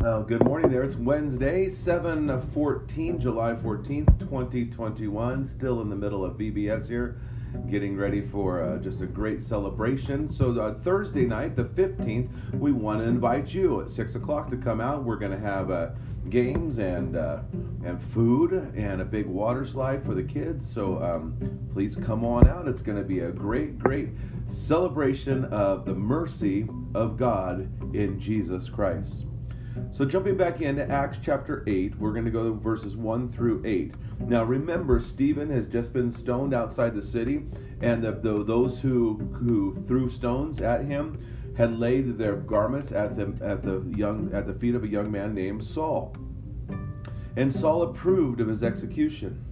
Well, good morning there. It's Wednesday, 7 14, July 14th, 2021. Still in the middle of VBS here, getting ready for uh, just a great celebration. So, uh, Thursday night, the 15th, we want to invite you at 6 o'clock to come out. We're going to have uh, games and, uh, and food and a big water slide for the kids. So, um, please come on out. It's going to be a great, great celebration of the mercy of God in Jesus Christ. So, jumping back into Acts chapter 8, we're going to go to verses 1 through 8. Now, remember, Stephen has just been stoned outside the city, and the, the, those who, who threw stones at him had laid their garments at the, at, the young, at the feet of a young man named Saul. And Saul approved of his execution.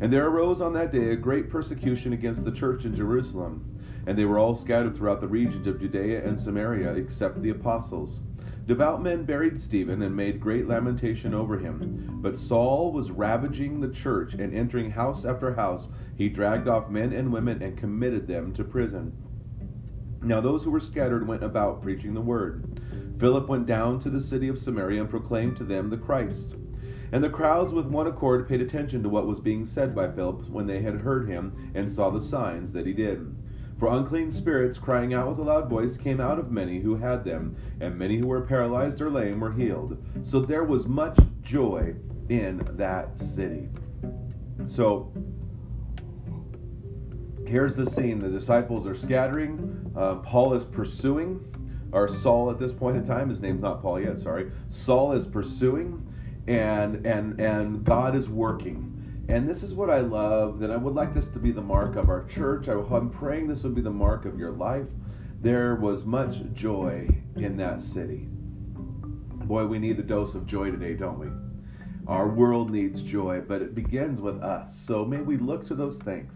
And there arose on that day a great persecution against the church in Jerusalem, and they were all scattered throughout the regions of Judea and Samaria, except the apostles. Devout men buried Stephen and made great lamentation over him. But Saul was ravaging the church, and entering house after house, he dragged off men and women and committed them to prison. Now those who were scattered went about preaching the word. Philip went down to the city of Samaria and proclaimed to them the Christ. And the crowds with one accord paid attention to what was being said by Philip when they had heard him and saw the signs that he did. For unclean spirits, crying out with a loud voice, came out of many who had them, and many who were paralyzed or lame were healed. So there was much joy in that city. So here's the scene the disciples are scattering, uh, Paul is pursuing, or Saul at this point in time, his name's not Paul yet, sorry. Saul is pursuing, and, and, and God is working. And this is what I love, that I would like this to be the mark of our church. I, am praying this would be the mark of your life. There was much joy in that city. Boy, we need a dose of joy today, don't we? Our world needs joy, but it begins with us. So may we look to those things.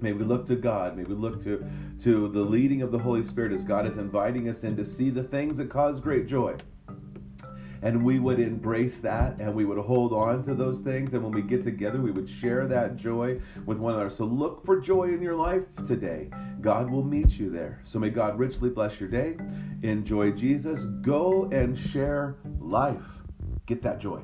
May we look to God. May we look to, to the leading of the Holy Spirit as God is inviting us in to see the things that cause great joy and we would embrace that and we would hold on to those things. And when we get together, we would share that joy with one another. So look for joy in your life today. God will meet you there. So may God richly bless your day. Enjoy Jesus. Go and share life. Get that joy.